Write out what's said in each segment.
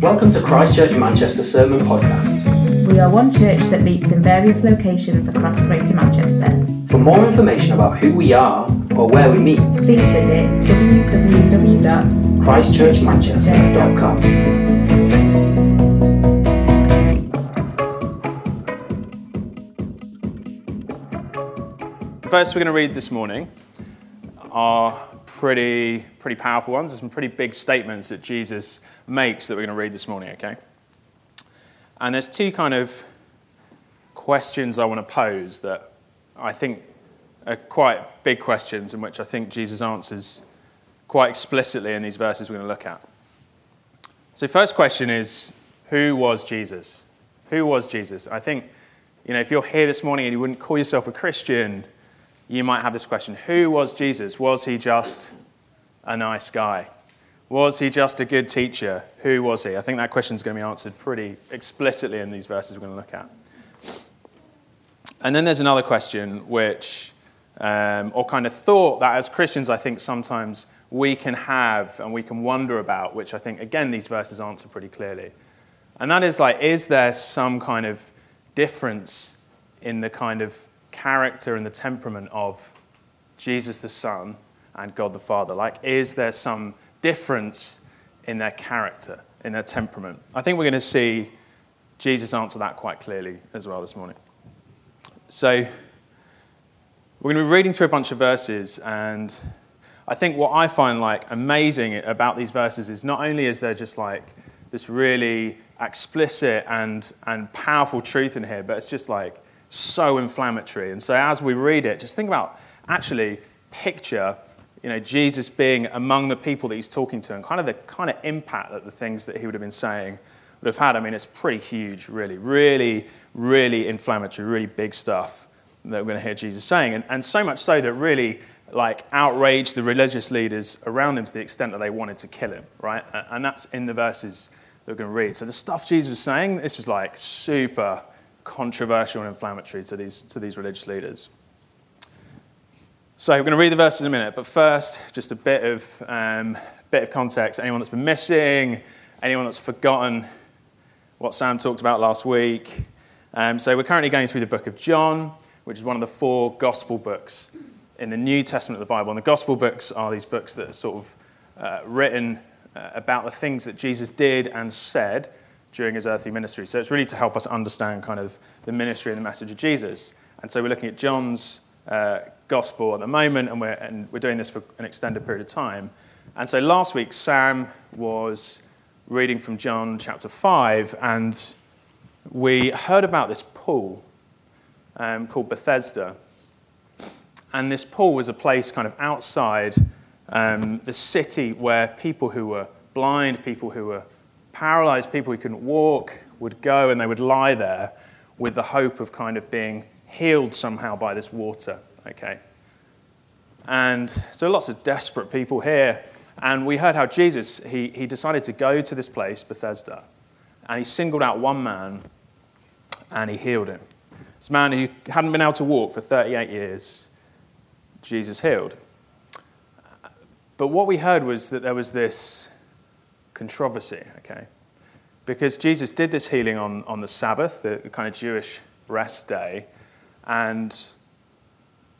Welcome to Christ Church Manchester Sermon Podcast. We are one church that meets in various locations across Greater Manchester. For more information about who we are or where we meet, Please visit www.christchurchmanchester.com. First, we're going to read this morning are pretty, pretty powerful ones. There's some pretty big statements that Jesus makes that we're going to read this morning, okay? And there's two kind of questions I want to pose that I think are quite big questions in which I think Jesus answers quite explicitly in these verses we're going to look at. So, first question is who was Jesus? Who was Jesus? I think, you know, if you're here this morning and you wouldn't call yourself a Christian, you might have this question Who was Jesus? Was he just a nice guy? Was he just a good teacher? Who was he? I think that question is going to be answered pretty explicitly in these verses we're going to look at. And then there's another question, which, um, or kind of thought that as Christians, I think sometimes we can have and we can wonder about, which I think, again, these verses answer pretty clearly. And that is like, is there some kind of difference in the kind of character and the temperament of Jesus the Son and God the Father? Like, is there some difference in their character, in their temperament? I think we're going to see Jesus answer that quite clearly as well this morning. So, we're going to be reading through a bunch of verses, and I think what I find like amazing about these verses is not only is there just like this really explicit and, and powerful truth in here, but it's just like so inflammatory. And so as we read it, just think about actually picture you know, Jesus being among the people that he's talking to and kind of the kind of impact that the things that he would have been saying would have had. I mean, it's pretty huge, really, really, really inflammatory, really big stuff that we're going to hear Jesus saying. And, and so much so that really like outraged the religious leaders around him to the extent that they wanted to kill him, right? And that's in the verses that we're going to read. So the stuff Jesus was saying, this was like super controversial and inflammatory to these, to these religious leaders. So we're going to read the verses in a minute, but first, just a bit of, um, bit of context. Anyone that's been missing, anyone that's forgotten what Sam talked about last week. Um, so we're currently going through the book of John, which is one of the four gospel books in the New Testament of the Bible. And the gospel books are these books that are sort of uh, written uh, about the things that Jesus did and said during his earthly ministry. So it's really to help us understand kind of the ministry and the message of Jesus. And so we're looking at John's uh, gospel at the moment, and we're, and we're doing this for an extended period of time. And so last week, Sam was reading from John chapter 5, and we heard about this pool um, called Bethesda. And this pool was a place kind of outside um, the city where people who were blind, people who were paralyzed, people who couldn't walk would go and they would lie there with the hope of kind of being healed somehow by this water. Okay. And so lots of desperate people here. And we heard how Jesus, he, he decided to go to this place, Bethesda, and he singled out one man and he healed him. This man who hadn't been able to walk for 38 years, Jesus healed. But what we heard was that there was this controversy, okay? Because Jesus did this healing on, on the Sabbath, the kind of Jewish rest day, and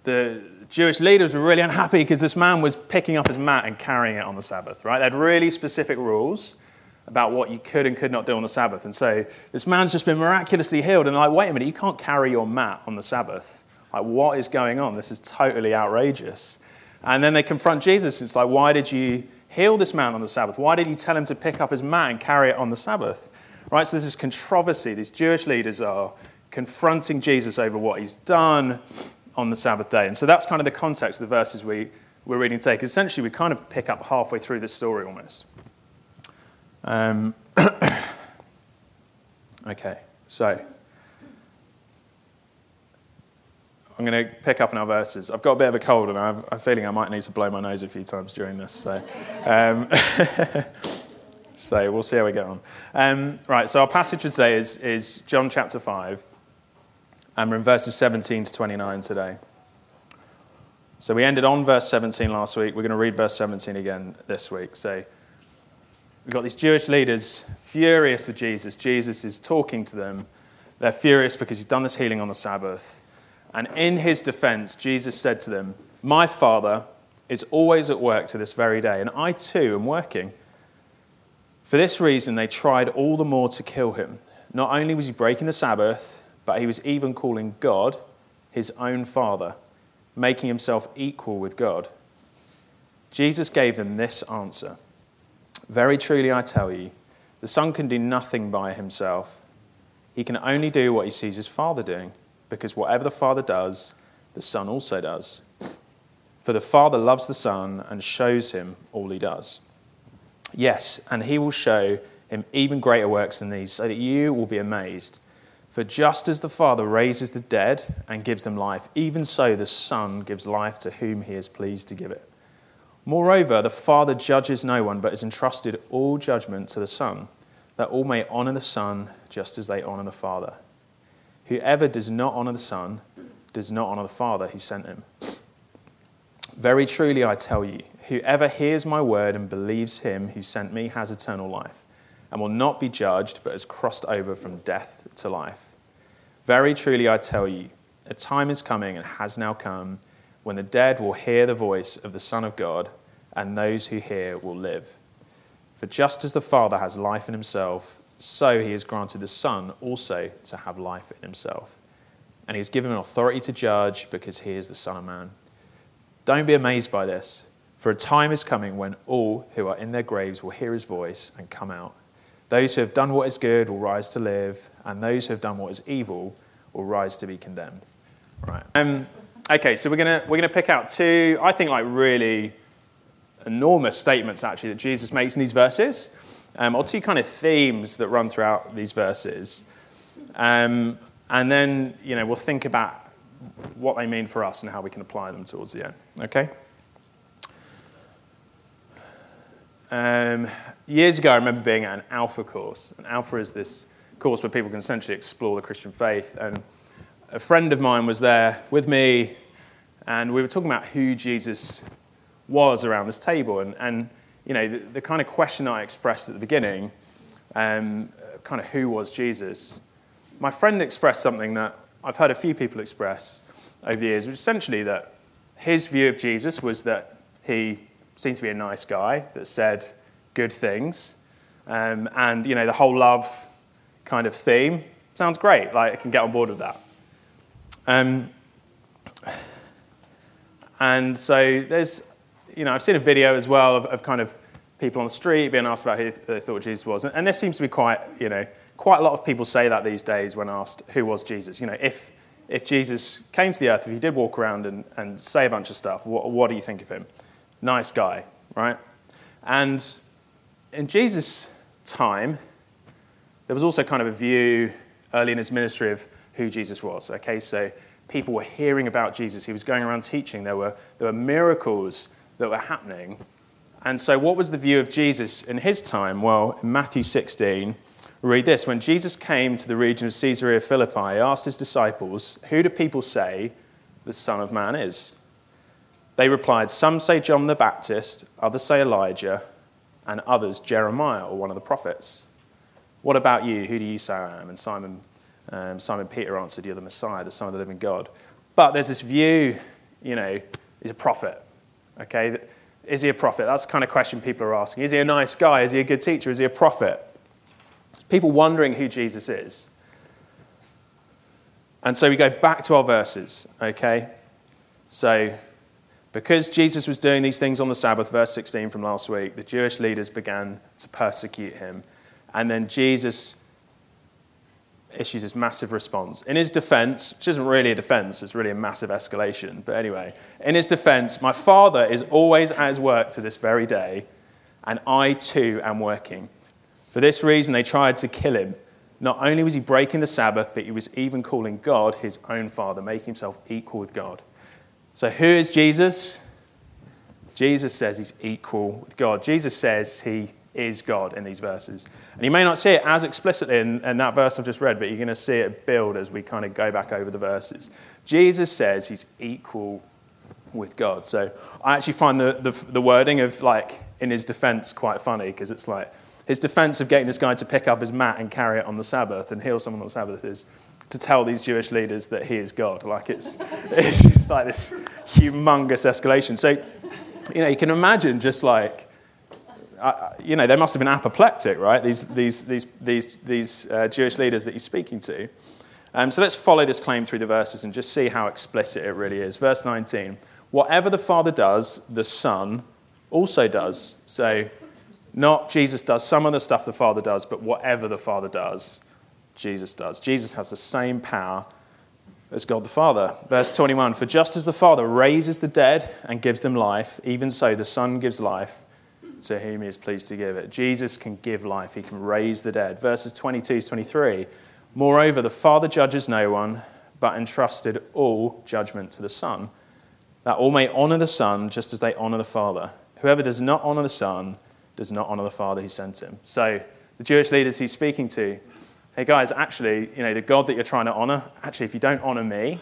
the Jewish leaders were really unhappy because this man was picking up his mat and carrying it on the Sabbath, right? They had really specific rules about what you could and could not do on the Sabbath. And so this man's just been miraculously healed, and like, wait a minute, you can't carry your mat on the Sabbath. Like, what is going on? This is totally outrageous. And then they confront Jesus. It's like, why did you heal this man on the Sabbath? Why did you tell him to pick up his mat and carry it on the Sabbath? Right? So this controversy. These Jewish leaders are confronting Jesus over what he's done on the Sabbath day. And so that's kind of the context of the verses we, we're reading today. Because essentially, we kind of pick up halfway through this story almost. Um, okay, so I'm going to pick up in our verses. I've got a bit of a cold, and I have a feeling I might need to blow my nose a few times during this. So, um, so we'll see how we get on. Um, right, so our passage today is, is John chapter 5, and we're in verses 17 to 29 today. So we ended on verse 17 last week. We're going to read verse 17 again this week. So we've got these Jewish leaders furious with Jesus. Jesus is talking to them. They're furious because he's done this healing on the Sabbath. And in his defense, Jesus said to them, My Father is always at work to this very day, and I too am working. For this reason, they tried all the more to kill him. Not only was he breaking the Sabbath, but he was even calling God his own Father, making himself equal with God. Jesus gave them this answer Very truly, I tell you, the Son can do nothing by himself. He can only do what he sees his Father doing, because whatever the Father does, the Son also does. For the Father loves the Son and shows him all he does. Yes, and he will show him even greater works than these, so that you will be amazed. For just as the Father raises the dead and gives them life, even so the Son gives life to whom he is pleased to give it. Moreover, the Father judges no one, but has entrusted all judgment to the Son, that all may honor the Son just as they honor the Father. Whoever does not honor the Son does not honor the Father who sent him. Very truly, I tell you, whoever hears my word and believes him who sent me has eternal life, and will not be judged, but has crossed over from death to life. Very truly, I tell you, a time is coming and has now come when the dead will hear the voice of the Son of God, and those who hear will live. For just as the Father has life in himself, so he has granted the Son also to have life in himself. And he has given him authority to judge because he is the Son of Man. Don't be amazed by this, for a time is coming when all who are in their graves will hear his voice and come out. Those who have done what is good will rise to live, and those who have done what is evil will rise to be condemned. Right. Um, okay, so we're going we're gonna pick out two, I think, like really enormous statements actually that Jesus makes in these verses, um, or two kind of themes that run throughout these verses. Um, and then, you know, we'll think about what they mean for us and how we can apply them towards the end. Okay? Um, years ago, I remember being at an Alpha course. And Alpha is this course where people can essentially explore the Christian faith. And a friend of mine was there with me, and we were talking about who Jesus was around this table. And, and you know, the, the kind of question I expressed at the beginning, um, kind of who was Jesus, my friend expressed something that I've heard a few people express over the years, which is essentially that his view of Jesus was that he seemed to be a nice guy that said good things. Um, and, you know, the whole love kind of theme sounds great. Like, I can get on board with that. Um, and so there's, you know, I've seen a video as well of, of, kind of people on the street being asked about who they thought Jesus was. And, and there seems to be quite, you know, quite a lot of people say that these days when asked who was Jesus. You know, if, if Jesus came to the earth, if he did walk around and, and say a bunch of stuff, what, what do you think of him? nice guy, right? And in Jesus' time, there was also kind of a view early in his ministry of who Jesus was. Okay, so people were hearing about Jesus. He was going around teaching. There were, there were miracles that were happening. And so, what was the view of Jesus in his time? Well, in Matthew 16, read this When Jesus came to the region of Caesarea Philippi, he asked his disciples, Who do people say the Son of Man is? They replied, Some say John the Baptist, others say Elijah, and others Jeremiah or one of the prophets. What about you? Who do you say I am? And Simon, um, Simon Peter answered, You're the Messiah, the Son of the living God. But there's this view, you know, he's a prophet. Okay? Is he a prophet? That's the kind of question people are asking. Is he a nice guy? Is he a good teacher? Is he a prophet? People wondering who Jesus is. And so we go back to our verses, okay? So because Jesus was doing these things on the Sabbath, verse 16 from last week, the Jewish leaders began to persecute him. And then Jesus issues this massive response. In his defense, which isn't really a defense, it's really a massive escalation. But anyway, in his defense, my father is always at his work to this very day, and I too am working. For this reason, they tried to kill him. Not only was he breaking the Sabbath, but he was even calling God his own father, making himself equal with God. So, who is Jesus? Jesus says he's equal with God. Jesus says he is God in these verses. And you may not see it as explicitly in, in that verse I've just read, but you're going to see it build as we kind of go back over the verses. Jesus says he's equal with God. So I actually find the, the, the wording of like in his defense quite funny because it's like, his defense of getting this guy to pick up his mat and carry it on the Sabbath and heal someone on the Sabbath is to tell these Jewish leaders that he is God. Like it's, it's just like this humongous escalation. So, you know, you can imagine just like, uh, you know, they must have been apoplectic, right? These, these, these, these, these uh, Jewish leaders that he's speaking to. Um, so let's follow this claim through the verses and just see how explicit it really is. Verse 19 Whatever the Father does, the Son also does. So, not Jesus does some of the stuff the Father does, but whatever the Father does, Jesus does. Jesus has the same power as God the Father. Verse 21 For just as the Father raises the dead and gives them life, even so the Son gives life to whom he is pleased to give it. Jesus can give life, he can raise the dead. Verses 22 to 23 Moreover, the Father judges no one, but entrusted all judgment to the Son, that all may honor the Son just as they honor the Father. Whoever does not honor the Son does not honor the Father who sent him. So, the Jewish leaders he's speaking to, hey guys, actually, you know, the God that you're trying to honor, actually, if you don't honor me,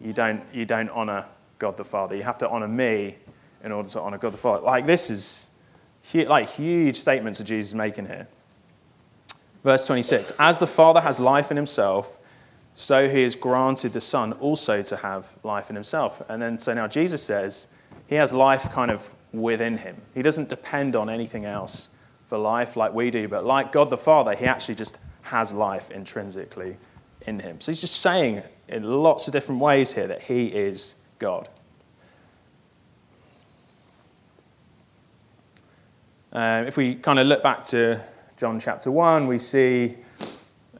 you don't, you don't honor God the Father. You have to honor me in order to honor God the Father. Like, this is like huge statements that Jesus is making here. Verse 26 As the Father has life in himself, so he has granted the Son also to have life in himself. And then, so now Jesus says he has life kind of within him. He doesn't depend on anything else for life like we do, but like God the Father, he actually just has life intrinsically in him. So he's just saying in lots of different ways here that he is God. Um, if we kind of look back to John chapter 1, we see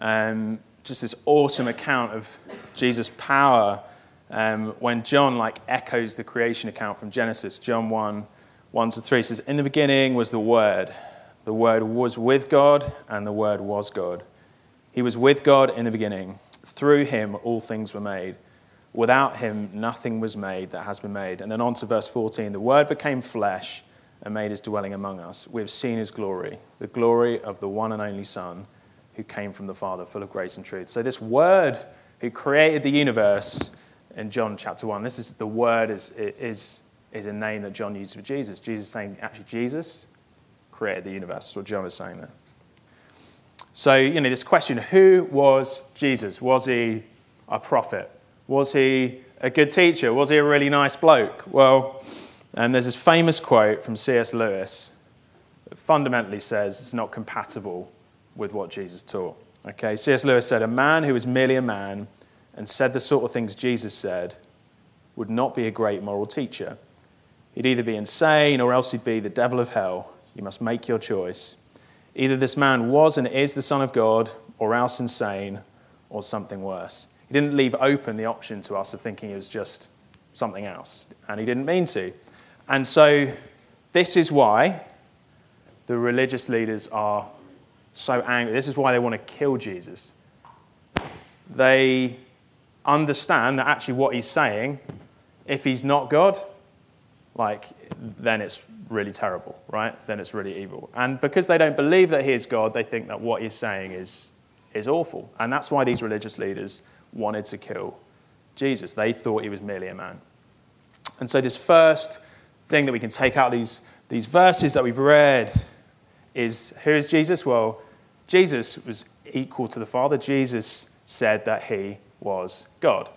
um, just this awesome account of Jesus' power um, when John like echoes the creation account from Genesis. John 1, 1 to 3 says, In the beginning was the Word. The Word was with God, and the Word was God. He was with God in the beginning. Through him, all things were made. Without him, nothing was made that has been made. And then on to verse 14 The Word became flesh and made his dwelling among us. We have seen his glory, the glory of the one and only Son who came from the Father, full of grace and truth. So, this Word who created the universe in John chapter 1, this is the Word is, is, is a name that John uses for Jesus. Jesus saying, actually, Jesus created the universe. That's what John is saying there. So, you know, this question who was Jesus? Was he a prophet? Was he a good teacher? Was he a really nice bloke? Well, and there's this famous quote from C.S. Lewis that fundamentally says it's not compatible with what Jesus taught. Okay, C.S. Lewis said, A man who was merely a man and said the sort of things Jesus said would not be a great moral teacher. He'd either be insane or else he'd be the devil of hell. You must make your choice. Either this man was and is the Son of God, or else insane, or something worse. He didn't leave open the option to us of thinking he was just something else, and he didn't mean to. And so, this is why the religious leaders are so angry. This is why they want to kill Jesus. They understand that actually what he's saying, if he's not God, like, then it's really terrible, right? Then it's really evil. And because they don't believe that he is God, they think that what he's saying is, is awful. And that's why these religious leaders wanted to kill Jesus. They thought he was merely a man. And so, this first thing that we can take out these, these verses that we've read is who is Jesus? Well, Jesus was equal to the Father. Jesus said that he was God.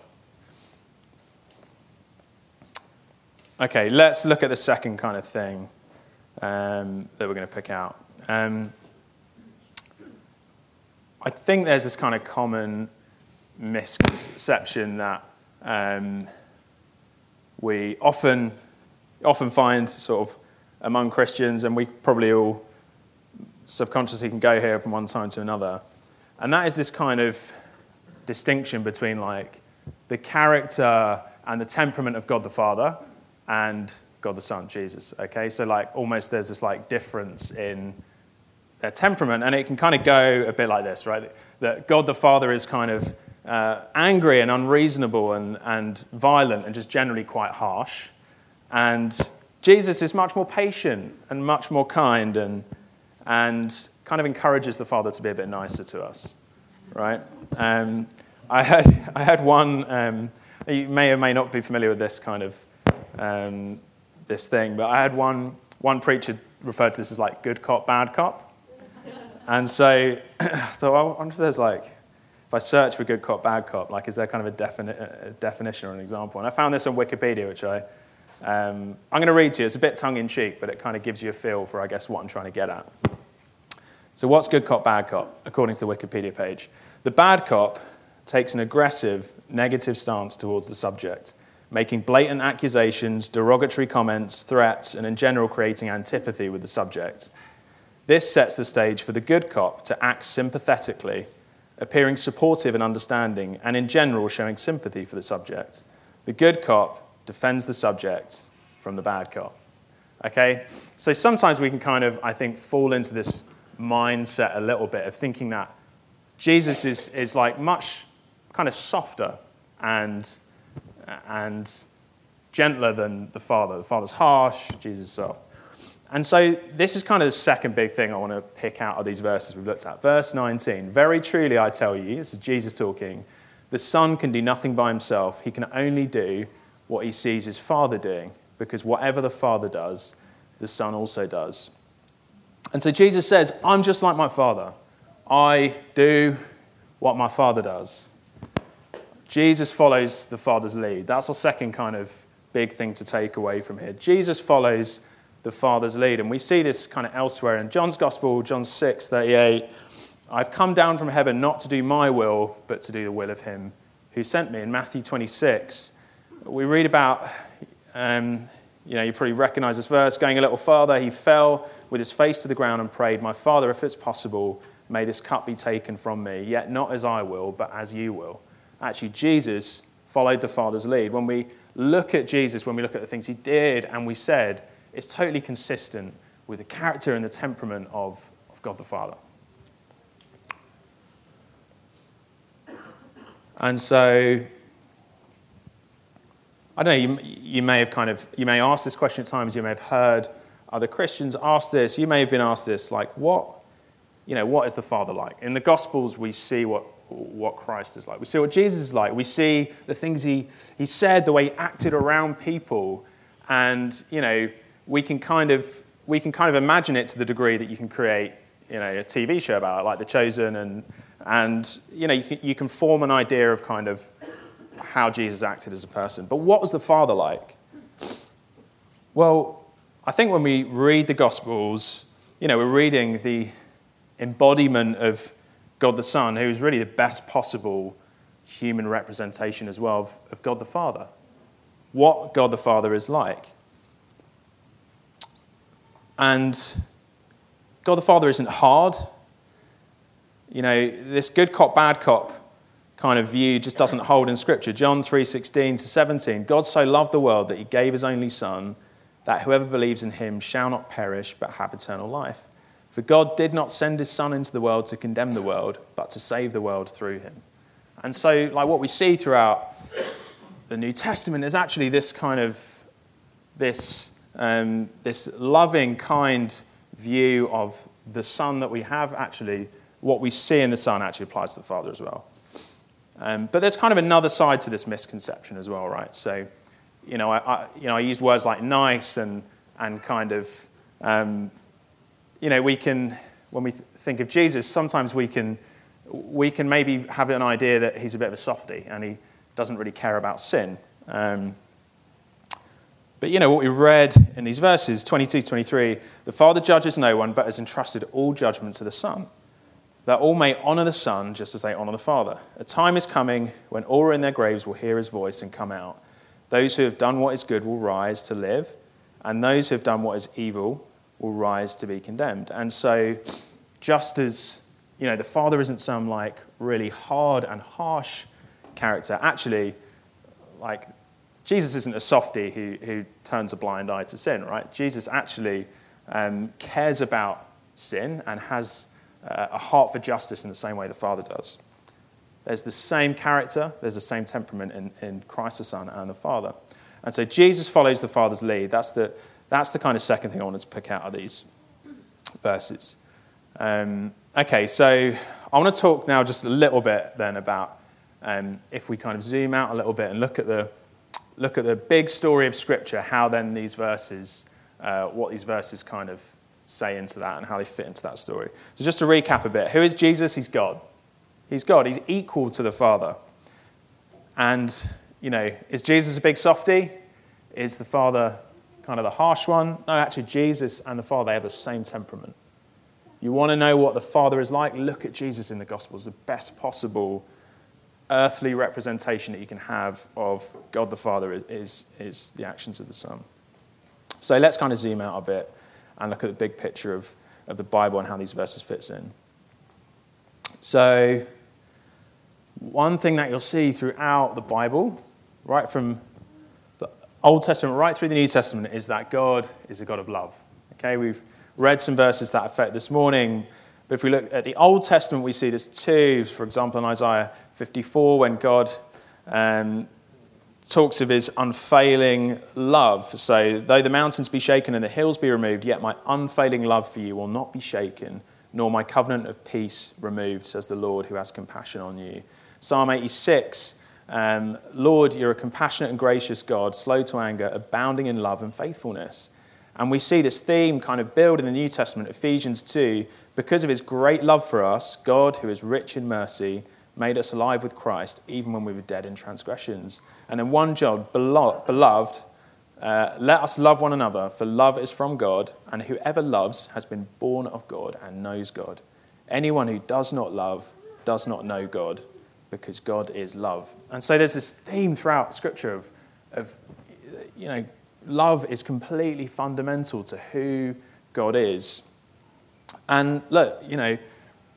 Okay, let's look at the second kind of thing um, that we're going to pick out. Um, I think there's this kind of common misconception that um, we often often find sort of among Christians, and we probably all subconsciously can go here from one side to another. And that is this kind of distinction between like the character and the temperament of God the Father and God the Son, Jesus. Okay, so like almost there's this like difference in their temperament, and it can kind of go a bit like this, right? That God the Father is kind of uh, angry and unreasonable and, and violent and just generally quite harsh. And Jesus is much more patient and much more kind and, and kind of encourages the Father to be a bit nicer to us, right? Um, I, had, I had one, um, you may or may not be familiar with this kind of um, this thing, but I had one, one preacher referred to this as like good cop, bad cop. And so I thought, I wonder if there's like, if I search for good cop, bad cop, like, is there kind of a, defini- a definition or an example? And I found this on Wikipedia, which I, um, I'm going to read to you. It's a bit tongue in cheek, but it kind of gives you a feel for, I guess, what I'm trying to get at. So, what's good cop, bad cop, according to the Wikipedia page? The bad cop takes an aggressive, negative stance towards the subject, making blatant accusations, derogatory comments, threats, and in general creating antipathy with the subject. This sets the stage for the good cop to act sympathetically, appearing supportive and understanding, and in general showing sympathy for the subject. The good cop defends the subject from the bad cop. Okay? So sometimes we can kind of, I think, fall into this mindset a little bit of thinking that Jesus is, is like much kind of softer and, and gentler than the Father. The Father's harsh, Jesus is soft. And so this is kind of the second big thing I want to pick out of these verses we've looked at. Verse 19 Very truly I tell you, this is Jesus talking, the Son can do nothing by himself. He can only do what he sees his Father doing, because whatever the Father does, the Son also does. And so Jesus says, I'm just like my Father. I do what my Father does. Jesus follows the Father's lead. That's our second kind of big thing to take away from here. Jesus follows the Father's lead. And we see this kind of elsewhere in John's Gospel, John 6 38. I've come down from heaven not to do my will, but to do the will of him who sent me. In Matthew 26, we read about, um, you know, you probably recognize this verse, going a little farther, he fell with his face to the ground and prayed, My Father, if it's possible, may this cup be taken from me, yet not as I will, but as you will. Actually, Jesus followed the Father's lead. When we look at Jesus, when we look at the things he did and we said, it's totally consistent with the character and the temperament of, of God the Father. And so, I don't know, you, you may have kind of, you may ask this question at times, you may have heard other Christians ask this, you may have been asked this, like, what, you know, what is the Father like? In the Gospels, we see what, what Christ is like. We see what Jesus is like. We see the things he, he said, the way he acted around people. And, you know, we can kind of we can kind of imagine it to the degree that you can create you know a TV show about it, like The Chosen, and and you know you can, you can form an idea of kind of how Jesus acted as a person. But what was the Father like? Well, I think when we read the Gospels, you know, we're reading the embodiment of God the Son, who is really the best possible human representation as well of, of God the Father. What God the Father is like. And God the Father isn't hard. You know, this good cop, bad cop kind of view just doesn't hold in Scripture. John 3:16 to 17. God so loved the world that he gave his only Son, that whoever believes in him shall not perish but have eternal life. For God did not send his Son into the world to condemn the world, but to save the world through him. And so, like what we see throughout the New Testament is actually this kind of this um, this loving, kind view of the Son that we have, actually, what we see in the Son actually applies to the Father as well. Um, but there's kind of another side to this misconception as well, right? So, you know, I, I you know, I use words like nice and, and kind of, um, you know, we can, when we th- think of Jesus, sometimes we can, we can maybe have an idea that he's a bit of a softy and he doesn't really care about sin. Um, but you know what we read in these verses 22 23 the Father judges no one, but has entrusted all judgment to the Son, that all may honor the Son just as they honor the Father. A time is coming when all in their graves will hear his voice and come out. Those who have done what is good will rise to live, and those who have done what is evil will rise to be condemned. And so, just as you know, the Father isn't some like really hard and harsh character, actually, like Jesus isn't a softy who, who turns a blind eye to sin, right? Jesus actually um, cares about sin and has uh, a heart for justice in the same way the Father does. There's the same character, there's the same temperament in, in Christ the Son and the Father. And so Jesus follows the Father's lead. That's the, that's the kind of second thing I wanted to pick out of these verses. Um, okay, so I want to talk now just a little bit then about um, if we kind of zoom out a little bit and look at the look at the big story of Scripture, how then these verses, uh, what these verses kind of say into that and how they fit into that story. So, just to recap a bit who is Jesus? He's God. He's God. He's equal to the Father. And, you know, is Jesus a big softy? Is the Father kind of the harsh one? No, actually, Jesus and the Father they have the same temperament. You want to know what the Father is like? Look at Jesus in the Gospels, the best possible earthly representation that you can have of God the Father is, is the actions of the Son. So let's kind of zoom out a bit and look at the big picture of, of the Bible and how these verses fits in. So one thing that you'll see throughout the Bible, right from the Old Testament right through the New Testament, is that God is a God of love. Okay, we've read some verses that affect this morning, but if we look at the Old Testament, we see this too. For example, in Isaiah 54, when God um, talks of his unfailing love. So, though the mountains be shaken and the hills be removed, yet my unfailing love for you will not be shaken, nor my covenant of peace removed, says the Lord who has compassion on you. Psalm 86 um, Lord, you're a compassionate and gracious God, slow to anger, abounding in love and faithfulness. And we see this theme kind of build in the New Testament, Ephesians 2. Because of his great love for us, God, who is rich in mercy, made us alive with Christ, even when we were dead in transgressions. And then 1 John, beloved, uh, let us love one another, for love is from God, and whoever loves has been born of God and knows God. Anyone who does not love does not know God, because God is love. And so there's this theme throughout Scripture of, of you know, love is completely fundamental to who God is. And look, you know,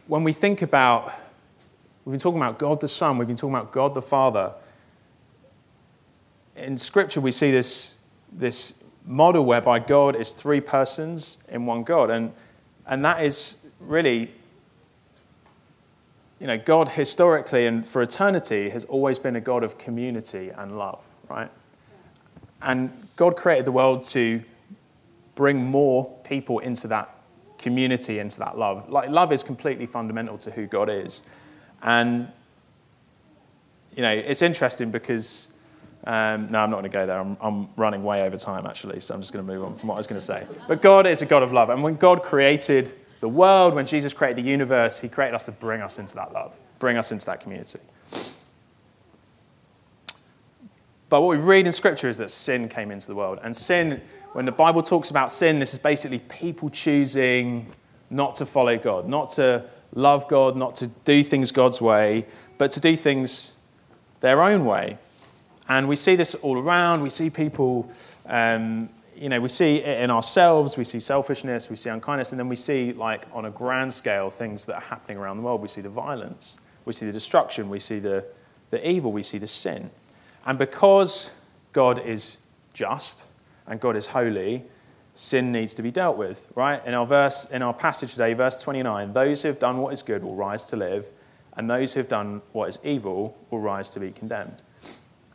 when we think about, we've been talking about God the Son, we've been talking about God the Father. In Scripture, we see this, this model whereby God is three persons in one God. And, and that is really you know, God historically and for eternity has always been a God of community and love, right? And God created the world to bring more people into that community, into that love. Like, love is completely fundamental to who God is. And, you know, it's interesting because, um, no, I'm not going to go there. I'm, I'm running way over time, actually, so I'm just going to move on from what I was going to say. But God is a God of love. And when God created the world, when Jesus created the universe, he created us to bring us into that love, bring us into that community. But what we read in Scripture is that sin came into the world. And sin, when the Bible talks about sin, this is basically people choosing not to follow God, not to love God, not to do things God's way, but to do things their own way. And we see this all around. We see people um, you know, we see it in ourselves, we see selfishness, we see unkindness, and then we see, like, on a grand scale, things that are happening around the world. We see the violence, we see the destruction, we see the, the evil, we see the sin. And because God is just and God is holy, sin needs to be dealt with, right? In our verse, in our passage today, verse 29, those who have done what is good will rise to live, and those who have done what is evil will rise to be condemned.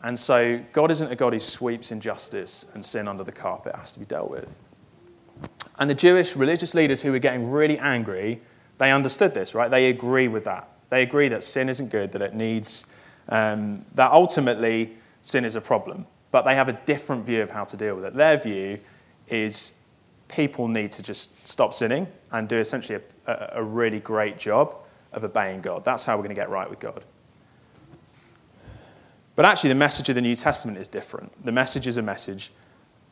And so God isn't a God who sweeps injustice and sin under the carpet. It has to be dealt with. And the Jewish religious leaders who were getting really angry, they understood this, right? They agree with that. They agree that sin isn't good, that it needs, um, that ultimately sin is a problem. But they have a different view of how to deal with it. Their view is people need to just stop sinning and do essentially a, a, really great job of obeying God. That's how we're going to get right with God. But actually, the message of the New Testament is different. The message is a message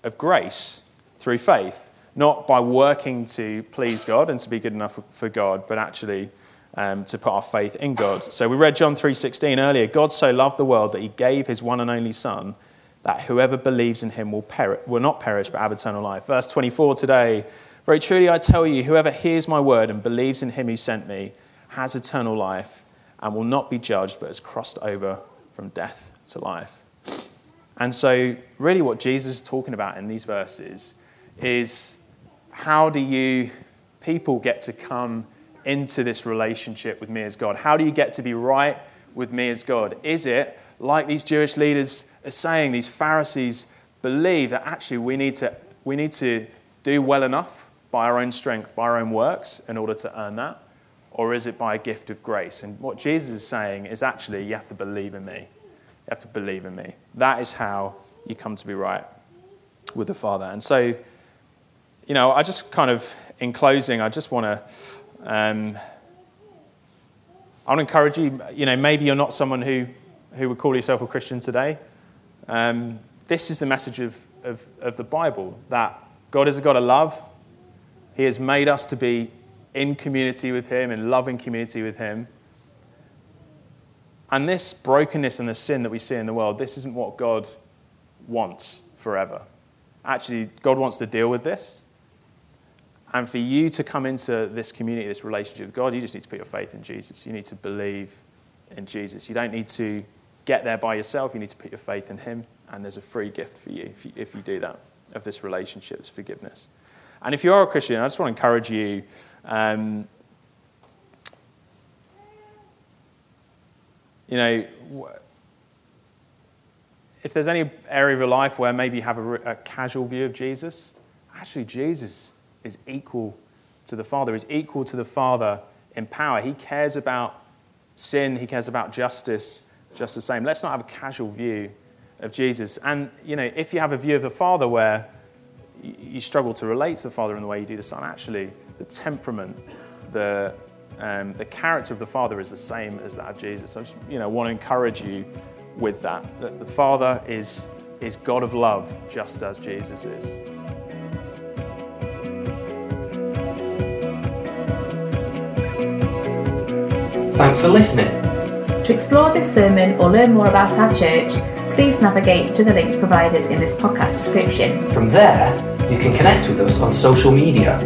of grace through faith, not by working to please God and to be good enough for God, but actually um, to put our faith in God. So we read John 3:16 earlier. God so loved the world that He gave His one and only Son, that whoever believes in Him will, will not perish but have eternal life. Verse 24 today. Very truly I tell you, whoever hears my word and believes in Him who sent me has eternal life and will not be judged, but has crossed over from death to life. And so, really, what Jesus is talking about in these verses is how do you, people, get to come into this relationship with me as God? How do you get to be right with me as God? Is it like these Jewish leaders are saying, these Pharisees believe that actually we need to, we need to do well enough by our own strength, by our own works, in order to earn that? or is it by a gift of grace? And what Jesus is saying is actually, you have to believe in me. You have to believe in me. That is how you come to be right with the Father. And so, you know, I just kind of, in closing, I just want to. Um, I want to encourage you. You know, maybe you're not someone who, who would call yourself a Christian today. Um, this is the message of, of, of the Bible that God is a God of love. He has made us to be in community with Him, in loving community with Him. And this brokenness and the sin that we see in the world, this isn't what God wants forever. Actually, God wants to deal with this. And for you to come into this community, this relationship with God, you just need to put your faith in Jesus. You need to believe in Jesus. You don't need to get there by yourself. You need to put your faith in Him. And there's a free gift for you if you, if you do that, of this relationship, this forgiveness. And if you are a Christian, I just want to encourage you. Um, you know, if there's any area of your life where maybe you have a, a, casual view of Jesus, actually, Jesus is equal to the Father, is equal to the Father in power. He cares about sin, he cares about justice just the same. Let's not have a casual view of Jesus. And, you know, if you have a view of the Father where you struggle to relate to the Father in the way you do the Son, actually, the temperament, the, um, the character of the Father is the same as that of Jesus. I just, you know, want to encourage you with that, that the Father is, is God of love, just as Jesus is. Thanks for listening. To explore this sermon or learn more about our church, please navigate to the links provided in this podcast description. From there, you can connect with us on social media,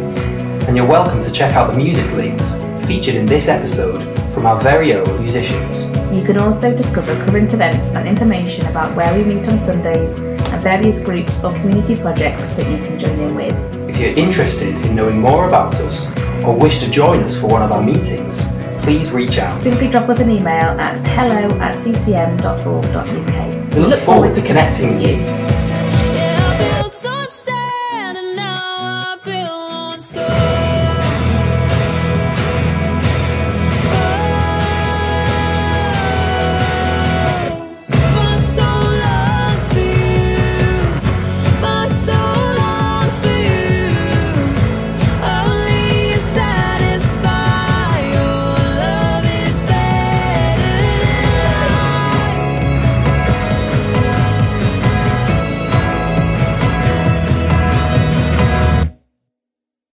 and you're welcome to check out the music links featured in this episode from our very own musicians. You can also discover current events and information about where we meet on Sundays and various groups or community projects that you can join in with. If you're interested in knowing more about us or wish to join us for one of our meetings, please reach out. Simply drop us an email at hello at ccm.org.uk. We look forward to connecting with you.